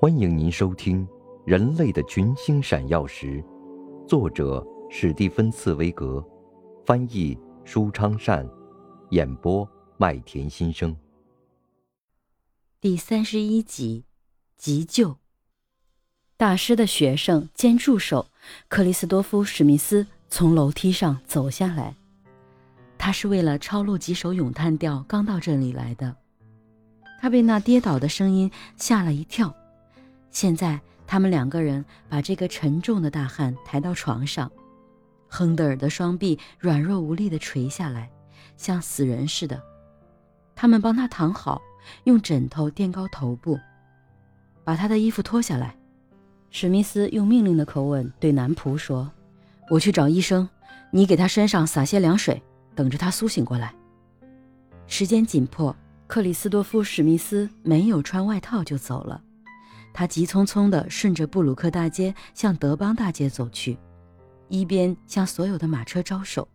欢迎您收听《人类的群星闪耀时》，作者史蒂芬·茨威格，翻译舒昌善，演播麦田心声。第三十一集，急救。大师的学生兼助手克里斯多夫·史密斯从楼梯上走下来，他是为了抄录几首咏叹调刚到这里来的。他被那跌倒的声音吓了一跳。现在，他们两个人把这个沉重的大汉抬到床上，亨德尔的双臂软弱无力地垂下来，像死人似的。他们帮他躺好，用枕头垫高头部，把他的衣服脱下来。史密斯用命令的口吻对男仆说：“我去找医生，你给他身上洒些凉水，等着他苏醒过来。”时间紧迫，克里斯多夫·史密斯没有穿外套就走了。他急匆匆地顺着布鲁克大街向德邦大街走去，一边向所有的马车招手。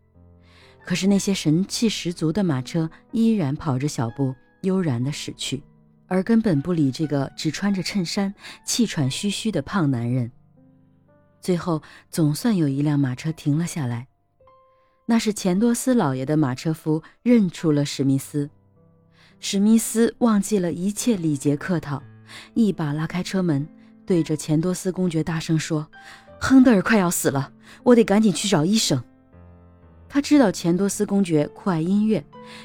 可是那些神气十足的马车依然跑着小步悠然地驶去，而根本不理这个只穿着衬衫、气喘吁吁的胖男人。最后，总算有一辆马车停了下来，那是钱多斯老爷的马车夫认出了史密斯。史密斯忘记了一切礼节客套。一把拉开车门，对着钱多斯公爵大声说：“亨德尔快要死了，我得赶紧去找医生。”他知道钱多斯公爵酷爱音乐，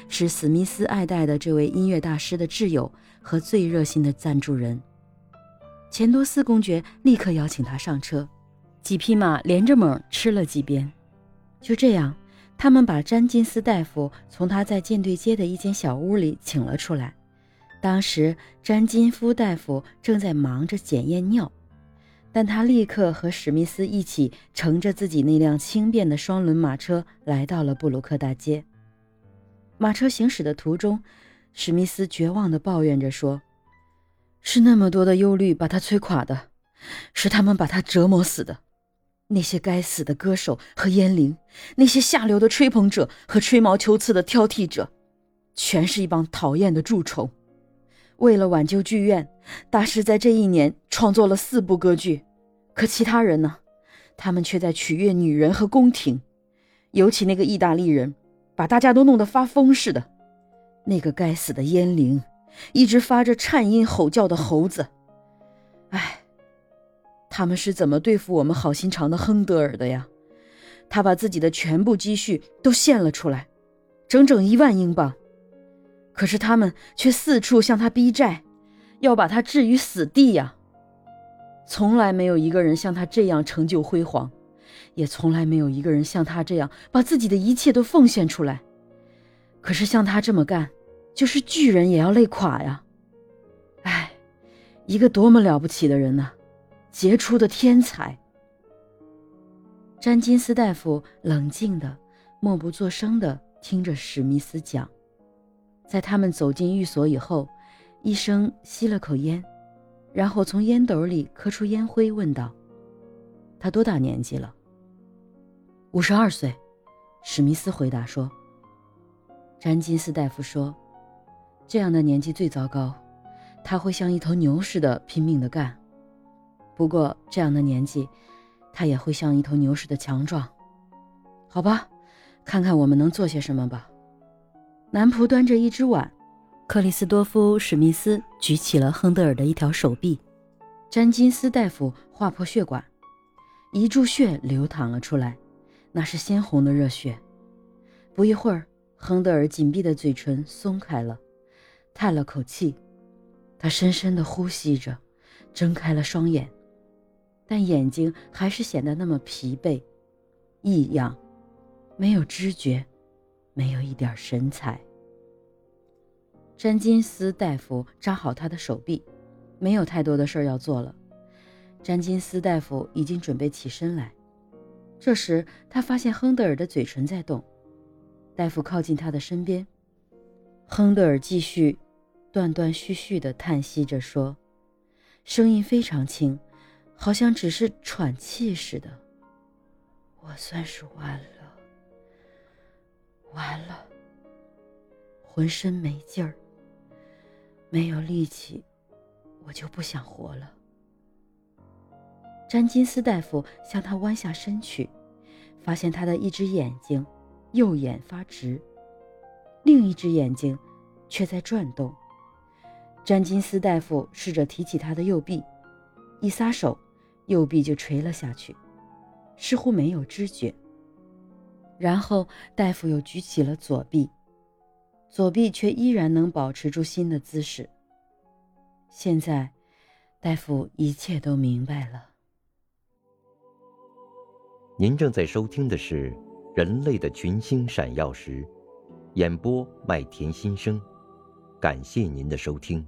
是史密斯爱戴的这位音乐大师的挚友和最热心的赞助人。钱多斯公爵立刻邀请他上车，几匹马连着猛吃了几鞭。就这样，他们把詹金斯大夫从他在舰队街的一间小屋里请了出来。当时，詹金夫大夫正在忙着检验尿，但他立刻和史密斯一起乘着自己那辆轻便的双轮马车来到了布鲁克大街。马车行驶的途中，史密斯绝望地抱怨着说：“是那么多的忧虑把他摧垮的，是他们把他折磨死的。那些该死的歌手和烟灵，那些下流的吹捧者和吹毛求疵的挑剔者，全是一帮讨厌的蛀虫。”为了挽救剧院，大师在这一年创作了四部歌剧。可其他人呢？他们却在取悦女人和宫廷，尤其那个意大利人，把大家都弄得发疯似的。那个该死的阉灵，一直发着颤音吼叫的猴子。唉，他们是怎么对付我们好心肠的亨德尔的呀？他把自己的全部积蓄都献了出来，整整一万英镑。可是他们却四处向他逼债，要把他置于死地呀！从来没有一个人像他这样成就辉煌，也从来没有一个人像他这样把自己的一切都奉献出来。可是像他这么干，就是巨人也要累垮呀！哎，一个多么了不起的人呐，杰出的天才！詹金斯大夫冷静的、默不作声的听着史密斯讲。在他们走进寓所以后，医生吸了口烟，然后从烟斗里磕出烟灰，问道：“他多大年纪了？”“五十二岁。”史密斯回答说。詹金斯大夫说：“这样的年纪最糟糕，他会像一头牛似的拼命的干。不过这样的年纪，他也会像一头牛似的强壮。好吧，看看我们能做些什么吧。”男仆端着一只碗，克里斯多夫·史密斯举起了亨德尔的一条手臂，詹金斯大夫划破血管，一柱血流淌了出来，那是鲜红的热血。不一会儿，亨德尔紧闭的嘴唇松开了，叹了口气，他深深地呼吸着，睁开了双眼，但眼睛还是显得那么疲惫、异样，没有知觉。没有一点神采。詹金斯大夫扎好他的手臂，没有太多的事儿要做了。詹金斯大夫已经准备起身来。这时，他发现亨德尔的嘴唇在动。大夫靠近他的身边，亨德尔继续断断续续地叹息着说，声音非常轻，好像只是喘气似的。我算是完了。完了，浑身没劲儿，没有力气，我就不想活了。詹金斯大夫向他弯下身去，发现他的一只眼睛，右眼发直，另一只眼睛却在转动。詹金斯大夫试着提起他的右臂，一撒手，右臂就垂了下去，似乎没有知觉。然后大夫又举起了左臂，左臂却依然能保持住新的姿势。现在，大夫一切都明白了。您正在收听的是《人类的群星闪耀时》，演播麦田心声，感谢您的收听。